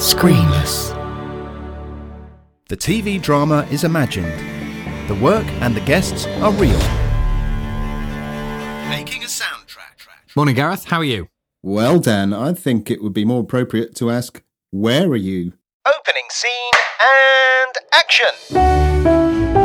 Screenless. The TV drama is imagined. The work and the guests are real. Making a soundtrack. Morning, Gareth. How are you? Well, Dan, I think it would be more appropriate to ask, where are you? Opening scene and action.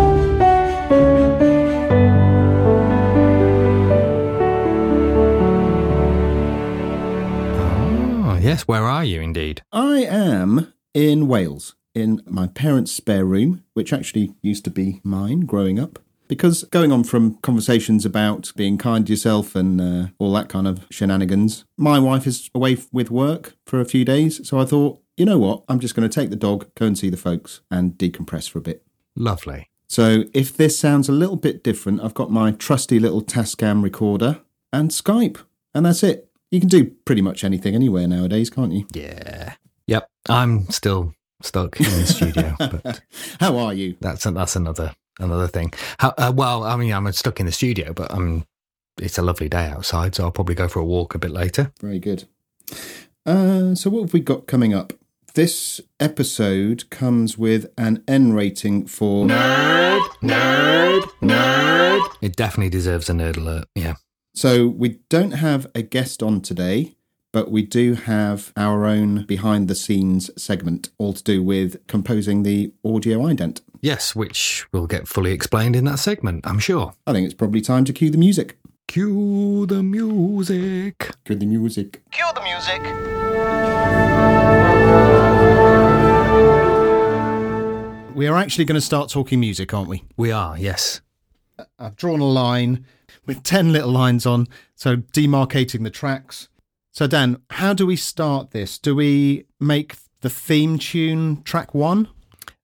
Yes. Where are you, indeed? I am in Wales, in my parents' spare room, which actually used to be mine growing up. Because going on from conversations about being kind to yourself and uh, all that kind of shenanigans, my wife is away with work for a few days. So I thought, you know what? I'm just going to take the dog, go and see the folks, and decompress for a bit. Lovely. So if this sounds a little bit different, I've got my trusty little Tascam recorder and Skype, and that's it. You can do pretty much anything anywhere nowadays, can't you? Yeah. Yep. I'm still stuck in the studio, but How are you? that's that's another another thing. How, uh, well, I mean, I'm stuck in the studio, but I'm. It's a lovely day outside, so I'll probably go for a walk a bit later. Very good. Uh, so what have we got coming up? This episode comes with an N rating for Nerd, nerd, nerd. It definitely deserves a nerd alert. Yeah. So we don't have a guest on today, but we do have our own behind the scenes segment, all to do with composing the audio ident. Yes, which will get fully explained in that segment, I'm sure. I think it's probably time to cue the music. Cue the music. Cue the music. Cue the music. We are actually going to start talking music, aren't we? We are, yes. Uh, I've drawn a line with 10 little lines on, so demarcating the tracks. So, Dan, how do we start this? Do we make the theme tune track one?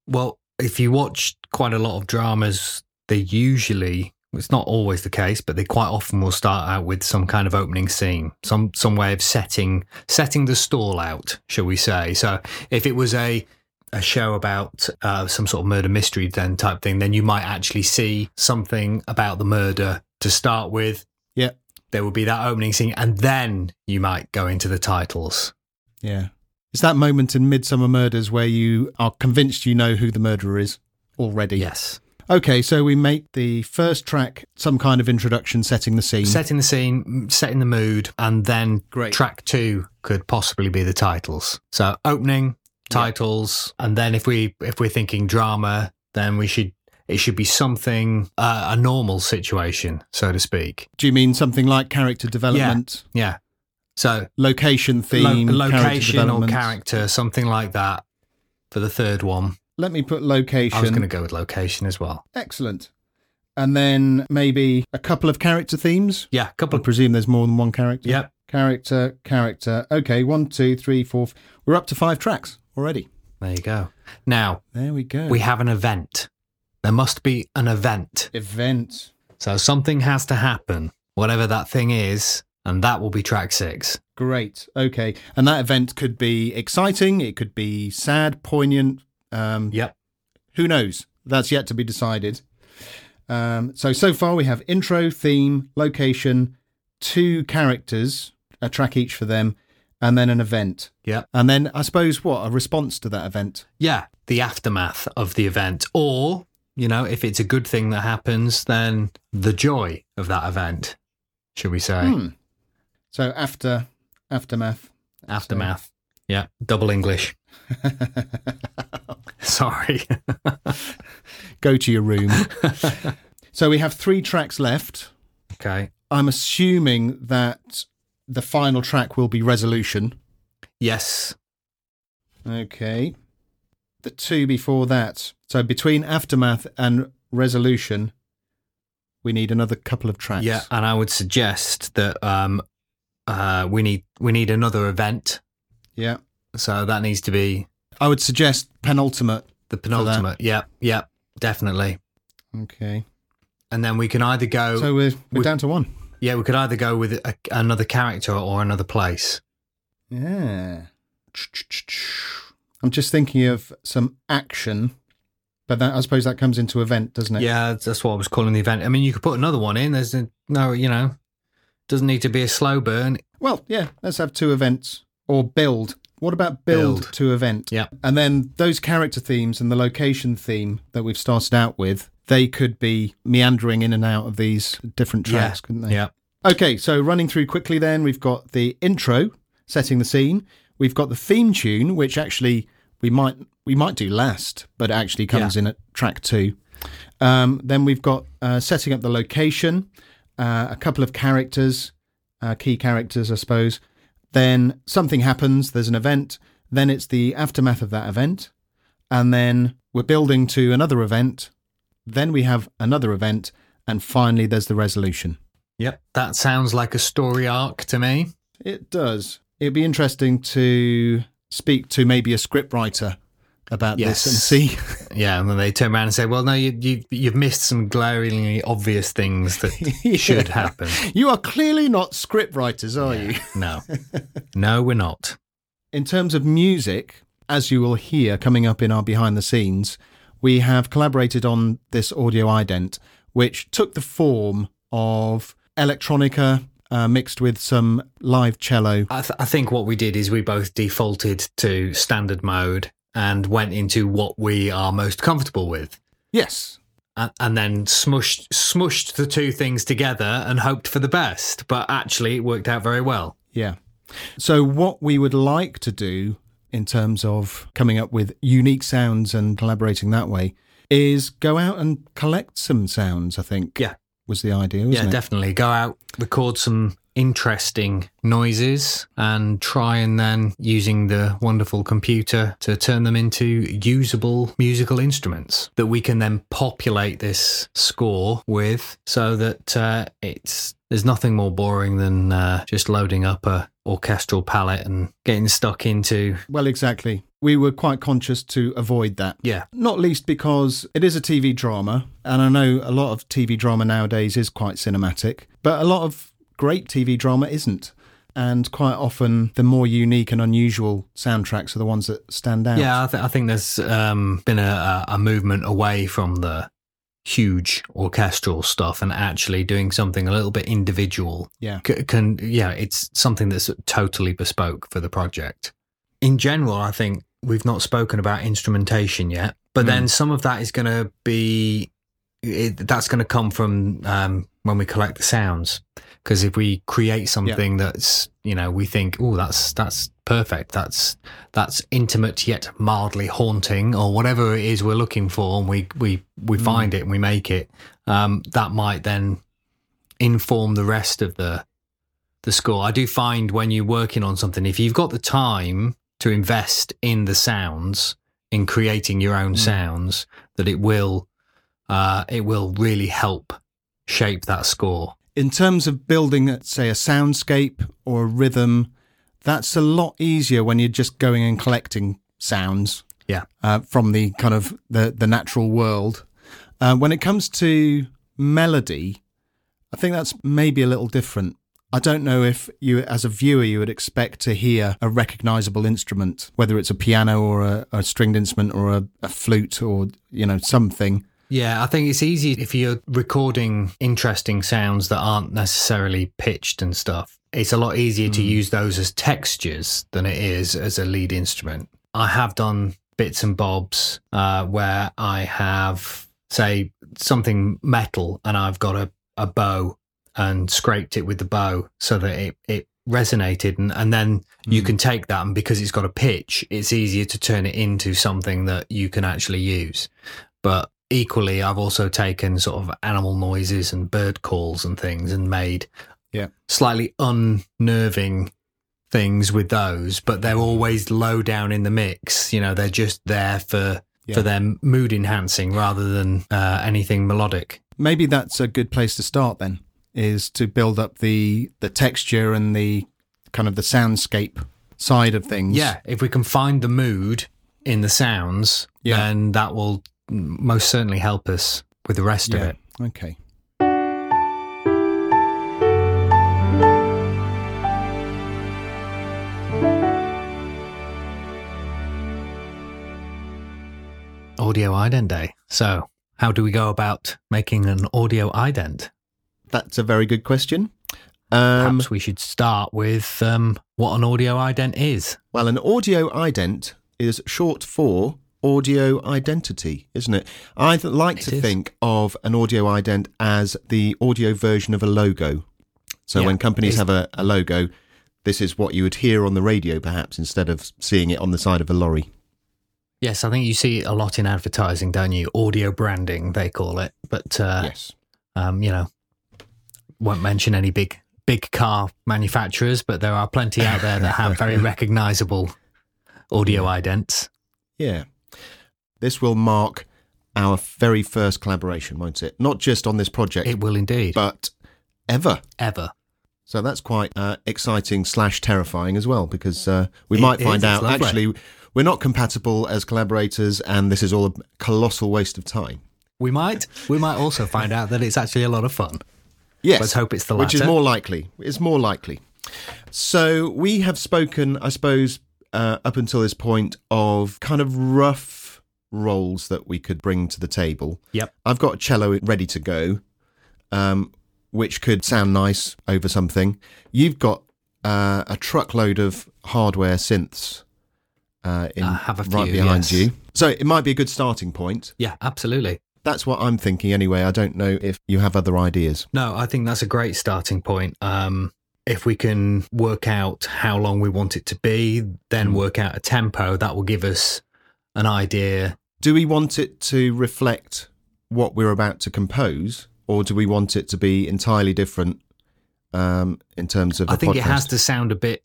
Well, if you watch quite a lot of dramas, they usually it's not always the case, but they quite often will start out with some kind of opening scene, some some way of setting setting the stall out, shall we say? So if it was a a show about uh, some sort of murder mystery then type thing, then you might actually see something about the murder to start with. Yeah. There would be that opening scene, and then you might go into the titles. Yeah. It's that moment in Midsomer Murders where you are convinced you know who the murderer is already. Yes. Okay, so we make the first track some kind of introduction setting the scene. setting the scene, setting the mood, and then Great. track two could possibly be the titles. So opening, titles, and then if we if we're thinking drama, then we should it should be something uh, a normal situation, so to speak. Do you mean something like character development, Yeah. yeah. So location lo- theme, character location or character, something like that for the third one. Let me put location. I was going to go with location as well. Excellent. And then maybe a couple of character themes. Yeah, a I couple. Of, presume there's more than one character. Yep. Character, character. Okay, one, two, three, four. f- We're up to five tracks already. there you go. Now There we go. we have an event. There must be an event. event. So something has to happen, whatever that thing is, and that will be track six. Great. Okay. And that event could be exciting. It could be sad, poignant. Um, Yep. Who knows? That's yet to be decided. Um, so, so far we have intro, theme, location, two characters, a track each for them, and then an event. Yep. And then I suppose what? A response to that event. Yeah, the aftermath of the event. Or, you know, if it's a good thing that happens, then the joy of that event, should we say? Hmm. So after aftermath. Aftermath. Yeah, double English. Sorry. Go to your room. so we have three tracks left. okay. I'm assuming that the final track will be Resolution. Yes. Okay. The two before that. So between Aftermath and Resolution, we need another couple of tracks. Yeah, and I would suggest that um, uh, we need we need another event. Yeah. So that needs to be I would suggest penultimate. the penultimate. Yeah, yeah, definitely. Okay. And then we can either go. So we're, we're we- down to one. yeah, we could either go with a, another character or another place. Yeah. I'm just thinking of some action, but that, I suppose that comes into event, doesn't it? Yeah, that's what I was calling the event. I mean, you could put another one in. There's a, no, you know, doesn't need to be a slow burn. Well, yeah. Let's have two events or build What about build, Build. to event? Yeah. And then those character themes and the location theme that we've started out with, they could be meandering in and out of these different tracks, couldn't they? Yeah. Okay, so running through quickly then, we've got the intro, setting the scene. We've got the theme tune, which actually we might we might do last, but actually comes in at track two. Um, then we've got uh, setting up the location, uh, a couple of characters, uh, key characters, I suppose. Then something happens, there's an event, then it's the aftermath of that event, and then we're building to another event, then we have another event, and finally there's the resolution. Yep. That sounds like a story arc to me. It does. It'd be interesting to speak to maybe a scriptwriter about Yes. this and see. Yeah, and then they turn around and say, "Well, no, you, you you've missed some glaringly obvious things that should happen." You are clearly not scriptwriters, are you? No, no, we're not. In terms of music, as you will hear coming up in our behind the scenes, we have collaborated on this audio ident, which took the form of electronica uh, mixed with some live cello. I, th- I think what we did is we both defaulted to standard mode and went into what we are most comfortable with. Yes. And, and then smushed smushed the two things together and hoped for the best. But actually, it worked out very well. Yeah. So, what we would like to do in terms of coming up with unique sounds and collaborating that way is go out and collect some sounds, I think. Yeah. Was the idea, yeah, it? definitely. Go out, record some interesting noises, and try and then using the wonderful computer to turn them into usable musical instruments that we can then populate this score with, so that uh, it's there's nothing more boring than uh, just loading up a orchestral palette and getting stuck into Well, exactly. We were quite conscious to avoid that. yeah Not least because it is a TV drama, and I know a lot of TV drama nowadays is quite cinematic, but a lot of great TV drama isn't. And quite often, the more unique and unusual soundtracks are the ones that stand out. Yeah, I, th- I think there's um, been a, a movement away from the huge orchestral stuff and actually doing something a little bit individual. Yeah. C- can yeah, it's something that's totally bespoke for the project. In general, I think we've not spoken about instrumentation yet, but then some of that is going to be it, that's going to come from um, when we collect the sounds. Because if we create something that's you know we think oh that's that's perfect that's that's intimate yet mildly haunting or whatever it is we're looking for and we we we find it and we make it um, that might then inform the rest of the the score. I do find when you're working on something, if you've got the time to invest in the sounds, in creating your own sounds, that it will uh, it will really help shape that score. in terms of building, say, a soundscape or a rhythm, that's a lot easier when you're just going and collecting sounds Yeah. uh, from the kind of the, the natural world. Uh, when it comes to melody, I think that's maybe a little different. I don't know if you, as a viewer, you would expect to hear a recognizable instrument, whether it's a piano or a, a stringed instrument or a, a flute or you know something. Yeah, I think it's easy if you're recording interesting sounds that aren't necessarily pitched and stuff. It's a lot easier to use those as textures than it is as a lead instrument. I have done bits and bobs uh, where I have, say, something metal and I've got a, a bow and scraped it with the bow so that it, it resonated. And, and then you can take that, and because it's got a pitch, it's easier to turn it into something that you can actually use. But equally, I've also taken sort of animal noises and bird calls and things and made Yeah. slightly unnerving things with those, but they're always low down in the mix. You know, they're just there for Yeah. for their mood enhancing rather than uh, anything melodic. maybe that's a good place to start then is to build up the the texture and the kind of the soundscape side of things Yeah, if we can find the mood in the sounds, Yeah. then that will most certainly help us with the rest of it. okay Audio ident day. So, how do we go about making an audio ident? That's a very good question Um, Perhaps we should start with um, what an audio ident is. well, an audio ident is short for audio identity, isn't it? I like It to is. think of an audio ident as the audio version of a logo. So Yeah, when companies have a, a logo, this is what you would hear on the radio, perhaps, instead of seeing it on the side of a lorry. Yes, I think you see it a lot in advertising, don't you? Audio branding, they call it. But uh, yes. um, you know, won't mention any big big car manufacturers, but there are plenty out there that have very recognizable audio idents. Yeah. This will mark our very first collaboration, won't it? Not just on this project, It will indeed. but ever. Ever. So that's quite uh, exciting slash terrifying as well, because uh, we It might find out actually we're not compatible as collaborators, and this is all a colossal waste of time. We might we might also find out that it's actually a lot of fun. Yes, Let's hope it's the latter. which is more likely. It's more likely. So we have spoken, I suppose, uh, up until this point of kind of rough roles that we could bring to the table. Yep. I've got a cello ready to go, um, which could sound nice over something. You've got uh, a truckload of hardware synths uh, in, a right behind yes. you. So it might be a good starting point. Yeah, absolutely. That's what I'm thinking anyway. I don't know if you have other ideas. No, I think that's a great starting point. Um, if we can work out how long we want it to be, then Mm. work out a tempo, that will give us an idea. Do we want it to reflect what we're about to compose, or do we want it to be entirely different um, in terms of? I think it has to sound a bit.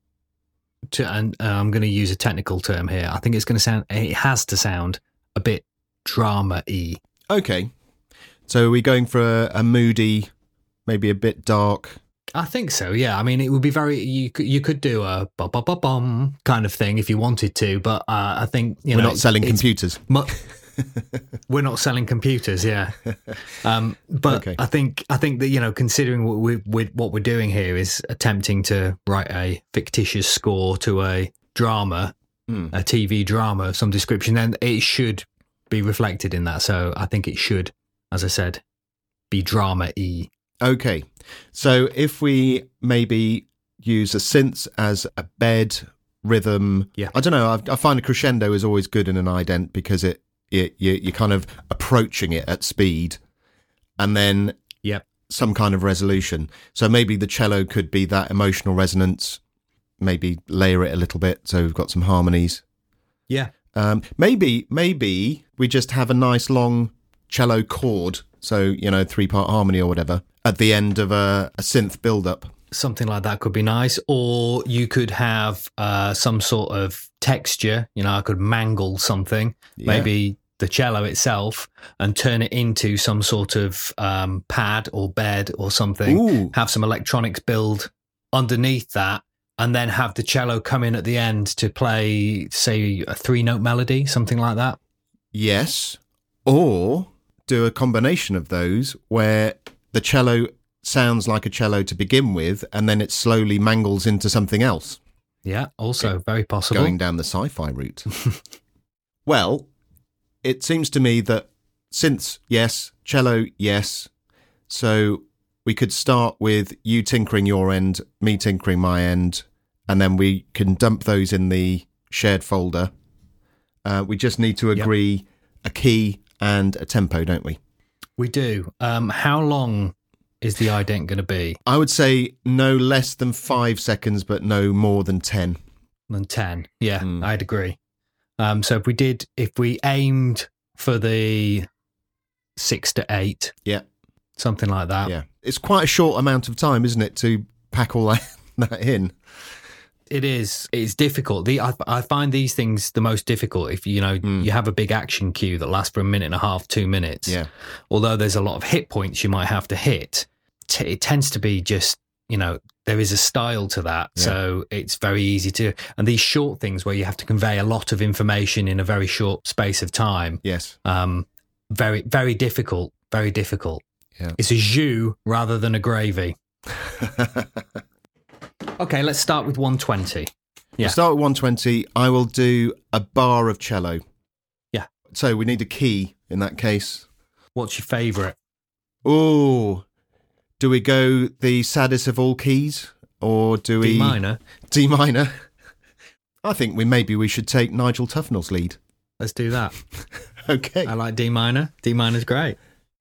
To, and uh, I'm going to use a technical term here. I think it's going to sound. It has to sound a bit drama-y. Okay, so are we going for a, a moody, maybe a bit dark? I think so. Yeah. I mean, it would be very. You could you could do a bum bum bum bum kind of thing if you wanted to, but uh, I think you we're know not selling computers. Mu- we're not selling computers, yeah. Um, but Okay. I think I think that you know, considering what we we what we're doing here is attempting to write a fictitious score to a drama, Hmm. a TV drama of some description, then it should be reflected in that. So I think it should, as I said, be drama e. Okay, so if we maybe use a synth as a bed rhythm, Yeah. I don't know. I, I find a crescendo is always good in an ident because it, it you, you're kind of approaching it at speed, and then Yep. some kind of resolution. So maybe the cello could be that emotional resonance. Maybe layer it a little bit so we've got some harmonies. Yeah. Um, maybe maybe we just have a nice long cello chord, so you know three part harmony or whatever at the end of a, a synth build up. something like that could be nice or you could have uh, some sort of texture you know i could mangle something Yeah. maybe the cello itself and turn it into some sort of um, pad or bed or something Ooh, have some electronics build underneath that and then have the cello come in at the end to play say a three note melody something like that yes, or do a combination of those where the cello sounds like a cello to begin with, and then it slowly mangles into something else. yeah also very possible going down the sci-fi route. well, it seems to me that synths, yes, cello, yes. So we could start with you tinkering your end, me tinkering my end, and then we can dump those in the shared folder. Uh, we just need to Yep. agree a key and a tempo, don't we? we do um, how long is the ident going to be I would say no less than five seconds, but no more than ten. than 10 yeah Hmm. i'd agree um so if we did if we aimed for the six to eight Yeah. Something like that Yeah, it's quite a short amount of time, isn't it, to pack all that, that in? it is it's difficult the I, I find these things the most difficult if you know Hmm. you have a big action cue that lasts for a minute and a half two minutes Yeah. although there's a lot of hit points you might have to hit t- it tends to be just you know there is a style to that Yeah. so it's very easy to and these short things where you have to convey a lot of information in a very short space of time Yes. um very very difficult very difficult Yeah. it's a jus rather than a gravy okay let's start with 120 Yeah. We'll start with 120. I will do a bar of cello. Yeah. So we need a key in that case. what's your favorite Oh, Do we go the saddest of all keys, or do we D minor. D minor? I think we maybe we should take Nigel Tufnel's lead. Let's do that. Okay. I like D minor. D minor's great.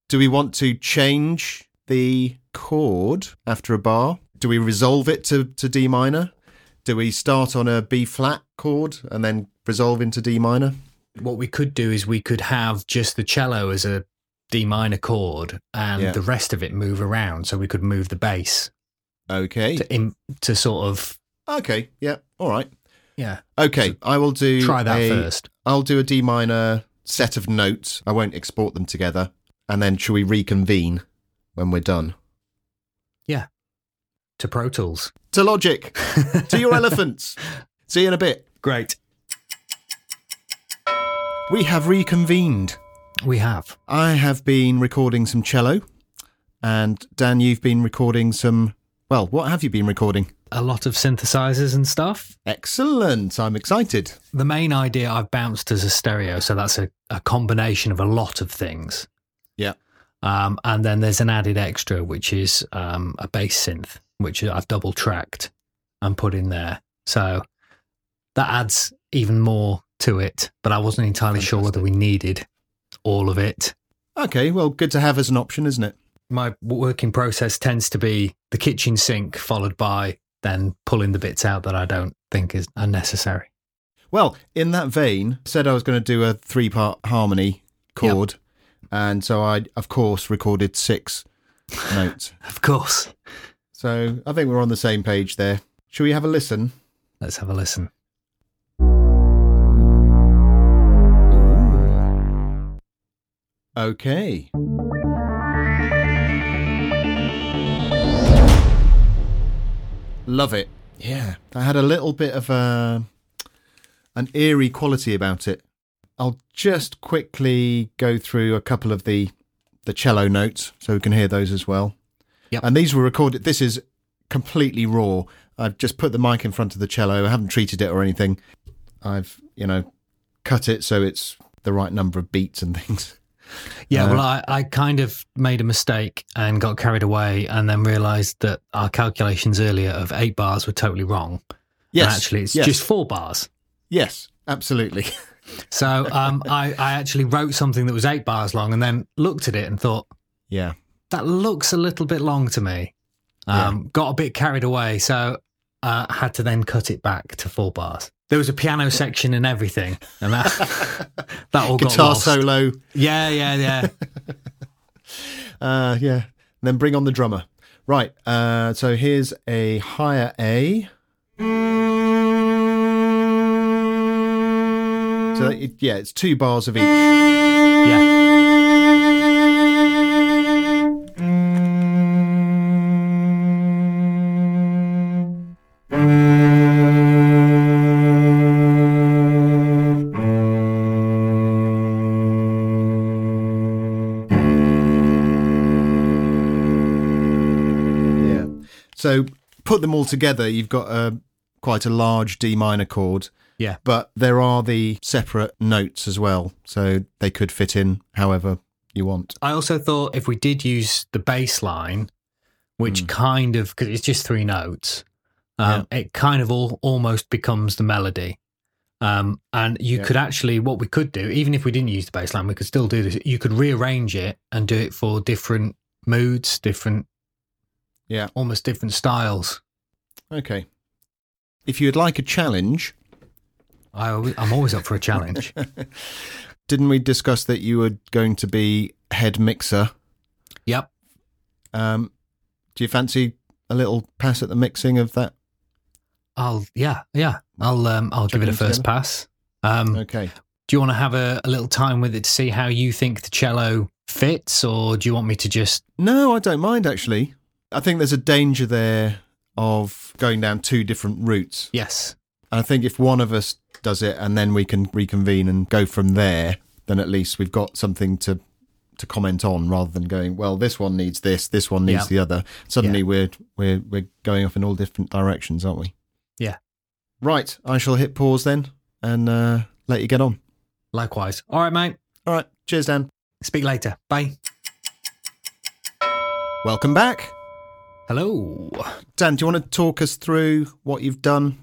Do we want to change the chord after a bar? Do we resolve it to, to D minor? Do we start on a B flat chord and then resolve into D minor? What we could do is we could have just the cello as a D minor chord and Yeah. the rest of it move around. So we could move the bass Okay. to, in, to sort of, Okay. Yeah. All right. yeah, Okay. I will do try that a- first. I'll do a D minor set of notes. I won't export them together. And then shall we reconvene when we're done? Yeah. To Pro Tools. To Logic. to your elephants. See you in a bit. Great. We have reconvened. We have. I have been recording some cello, and Dan, you've been recording some. Well, what have you been recording? A lot of synthesizers and stuff. Excellent. I'm excited. The main idea I've bounced as a stereo, so that's a, a combination of a lot of things. Yeah. Um, and then there's an added extra, which is um, a bass synth, which I've double tracked and put in there. So that adds even more to it. But I wasn't entirely sure whether we needed all of it. Okay, well, good to have as an option, isn't it? My working process tends to be the kitchen sink, followed by then pulling the bits out that I don't think is unnecessary. Well, in that vein, said I was going to do a three part harmony chord. And so I, of course, recorded six notes. Of course. So I think we're on the same page there. Shall we have a listen? Let's have a listen. Okay. Love it. Yeah. That had a little bit of a an eerie quality about it. I'll just quickly go through a couple of the the cello notes so we can hear those as well. Yep. And these were recorded this is completely raw. I've just put the mic in front of the cello. I haven't treated it or anything. I've, you know, cut it so it's the right number of beats and things. Yeah, Uh, well, I, I kind of made a mistake and got carried away and then realised that our calculations earlier of eight bars were totally wrong. Yes. And actually, it's yes. just four bars. Yes, absolutely. So um, I, I actually wrote something that was eight bars long and then looked at it and thought, yeah. that looks a little bit long to me. Um, Got a bit carried away. So uh, had to then cut it back to four bars. There was a piano section and everything. And that, that all got Guitar lost. solo. Yeah, yeah, yeah. Uh, yeah. then bring on the drummer. Right. Uh, so here's a higher A. So mm. it, yeah, it's two bars of each. yeah. Yeah. So put them all together, you've got a quite a large D minor chord. Yeah. But there are the separate notes as well, so they could fit in however you want. I also thought if we did use the bass line, which Hmm. kind of because it's just three notes, um, it kind of all almost becomes the melody. Um, and you Yeah. could actually, what we could do, even if we didn't use the bass line, we could still do this. You could rearrange it and do it for different moods, different, Yeah. almost different styles. Okay. If you'd like a challenge, I, I'm always up for a challenge. didn't we discuss that you were going to be head mixer? yep. Um, do you fancy a little pass at the mixing of that? I'll, yeah, yeah. I'll, um, I'll give it a first together? pass. Um, Okay. do you want to have a, a little time with it to see how you think the cello fits, or do you want me to just? No, I don't mind actually. I think there's a danger there of going down two different routes. Yes, And I think if one of us does it and then we can reconvene and go from there, then at least we've got something to to comment on rather than going, well, this one needs this, this one needs Yeah. the other. Suddenly Yeah. we're we're we're going off in all different directions, aren't we? Yeah. Right. I shall hit pause then and uh, let you get on. likewise. All right, mate. All right. Cheers, Dan. Speak later. Bye. Welcome back. Hello. Dan, do you want to talk us through what you've done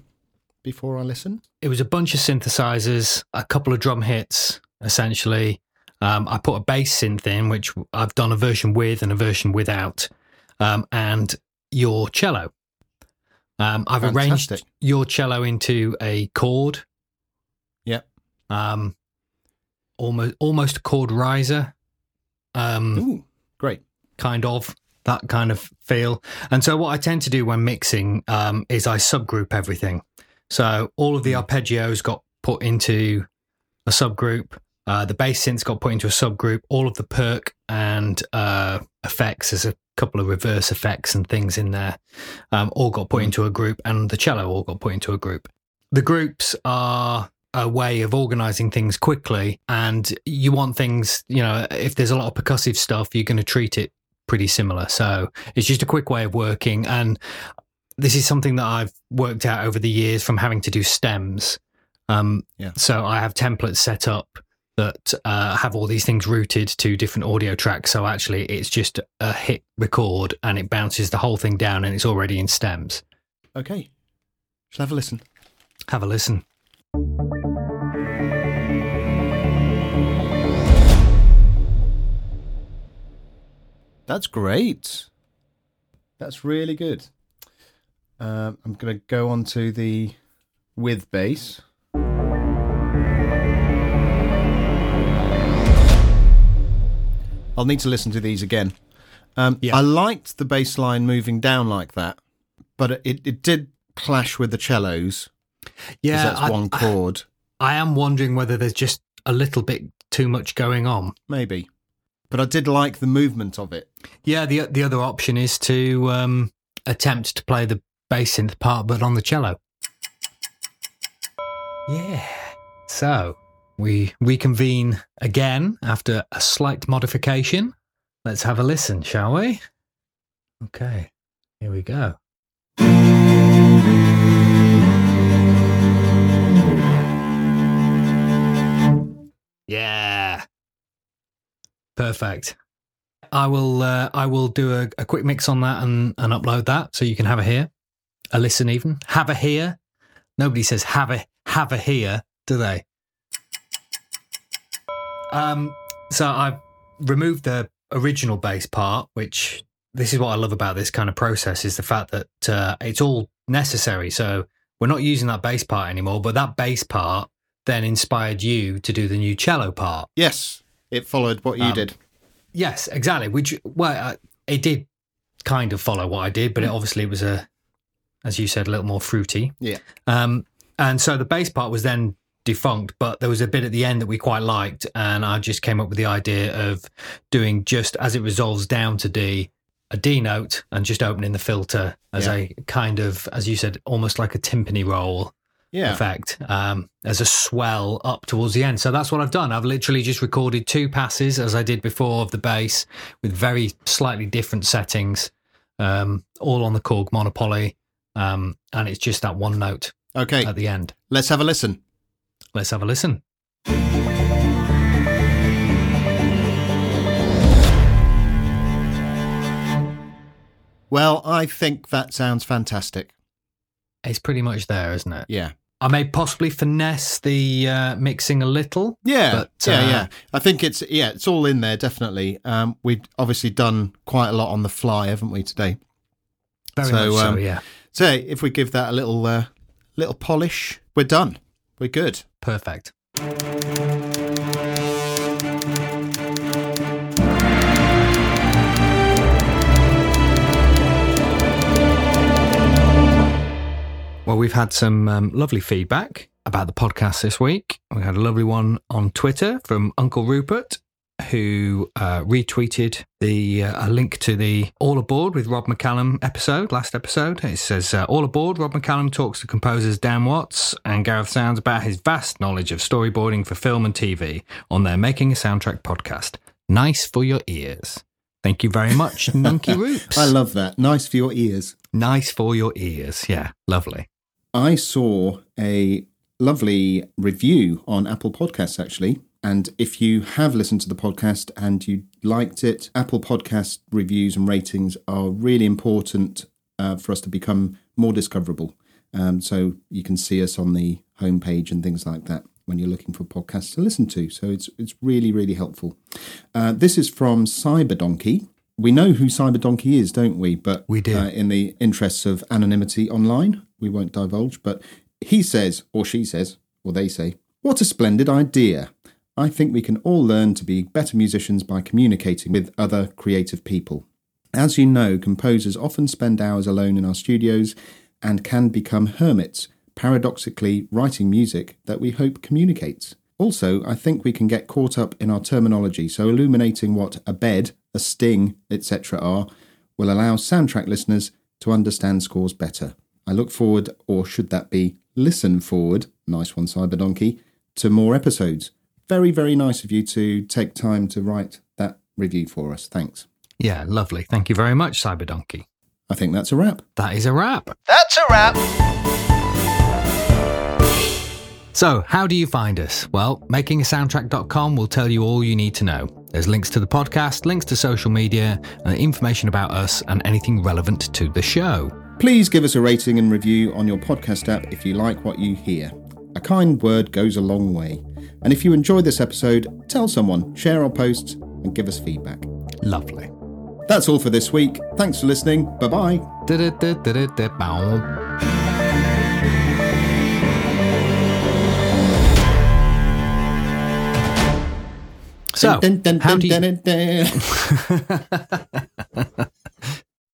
before I listen? It was a bunch of synthesizers, a couple of drum hits, essentially. Um, I put a bass synth in, which I've done a version with and a version without, um, and your cello. Um, I've arranged your cello into a chord, Yep. um, almost almost a chord riser, um, Ooh, great. kind of that kind of feel. And so, what I tend to do when mixing um, is I subgroup everything. So all of the arpeggios got put into a subgroup. Uh, the bass synths got put into a subgroup. All of the perk and uh, effects, there's a couple of reverse effects and things in there, um, all got put into a group, and the cello all got put into a group. The groups are a way of organizing things quickly, and you want things, you know, if there's a lot of percussive stuff, you're going to treat it pretty similar. So it's just a quick way of working. And this is something that I've worked out over the years from having to do stems. Um, Yeah. So I have templates set up that uh, have all these things routed to different audio tracks. So actually, it's just a hit record and it bounces the whole thing down and it's already in stems. Okay. Shall I have a listen? Have a listen. That's great. That's really good. Um, I'm going to go on to the with bass. I'll need to listen to these again. Um, Yeah. I liked the bass line moving down like that, but it, it did clash with the cellos Yeah, that's I, one chord, I am wondering whether there's just a little bit too much going on. maybe. But I did like the movement of it. Yeah, the the other option is to um, attempt to play the bass synth part, but on the cello. Yeah. So we reconvene again after a slight modification. Let's have a listen, shall we? Okay, here we go. Yeah. Perfect. I will uh, I will do a, a quick mix on that and, and upload that so you can have a hear, a listen even. Have a hear. Nobody says have a have a hear, do they? Um so I've removed the original bass part, which this is what I love about this kind of process is the fact that uh, it's all necessary. So we're not using that bass part anymore, but that bass part then inspired you to do the new cello part. Yes, it followed what you Um, did. Yes, exactly. Which well, uh, it did kind of follow what I did, but it obviously was a, as you said, a little more fruity. Yeah. Um, and so the bass part was then defunct, but there was a bit at the end that we quite liked, and I just came up with the idea of doing just as it resolves down to D, a D note, and just opening the filter as Yeah. a kind of, as you said, almost like a timpani roll Yeah. effect um, as a swell up towards the end. So that's what I've done. I've literally just recorded two passes as I did before of the bass with very slightly different settings, um, all on the Korg Mono/Poly. Um, and it's just that one note Okay, at the end. let's have a listen. Let's have a listen. Well, I think that sounds fantastic. It's pretty much there, isn't it? Yeah. I may possibly finesse the uh, mixing a little. Yeah, But, yeah, uh, yeah. I think it's yeah, it's all in there definitely. Um, we've obviously done quite a lot on the fly, haven't we today? Very So, much so, um, yeah. So if we give that a little uh, little polish, we're done. We're good. Perfect. Well, we've had some um, lovely feedback about the podcast this week. We had a lovely one on Twitter from Uncle Rupert, who uh, retweeted the uh, a link to the All Aboard with Rob McCallum episode, last episode. It says, uh, All Aboard, Rob McCallum talks to composers Dan Watts and Gareth Sounds about his vast knowledge of storyboarding for film and TV on their Making a Soundtrack podcast. Nice for your ears. Thank you very much, Nunky Roots. I love that. Nice for your ears. nice for your ears. Yeah, lovely. I saw a lovely review on Apple Podcasts actually And if you have listened to the podcast and you liked it, Apple Podcast reviews and ratings are really important uh, for us to become more discoverable. Um, so you can see us on the homepage and things like that when you're looking for podcasts to listen to. So it's it's really really helpful. Uh, this is from Cyberdonkey. We know who Cyberdonkey is, don't we? But We do. Uh, in the interests of anonymity online, we won't divulge. But he says, or she says, or they say, "What a splendid idea! I think we can all learn to be better musicians by communicating with other creative people." As you know, composers often spend hours alone in our studios and can become hermits, paradoxically writing music that we hope communicates. Also, I think we can get caught up in our terminology, so illuminating what a bed, a sting, etc. are will allow soundtrack listeners to understand scores better. I look forward, or should that be listen forward, nice one, Cyberdonkey, to more episodes. Very, very nice of you to take time to write that review for us. Thanks. Yeah, lovely. Thank you very much, Cyberdonkey. I think that's a wrap. That is a wrap. That's a wrap. So, how do you find us? Well, makingasoundtrack.com will tell you all you need to know. There's links to the podcast, links to social media, and information about us and anything relevant to the show. Please give us a rating and review on your podcast app if you like what you hear. A kind word goes a long way. And if you enjoyed this episode, tell someone, share our posts, and give us feedback. Lovely. That's all for this week. Thanks for listening. Bye bye. So, how do you...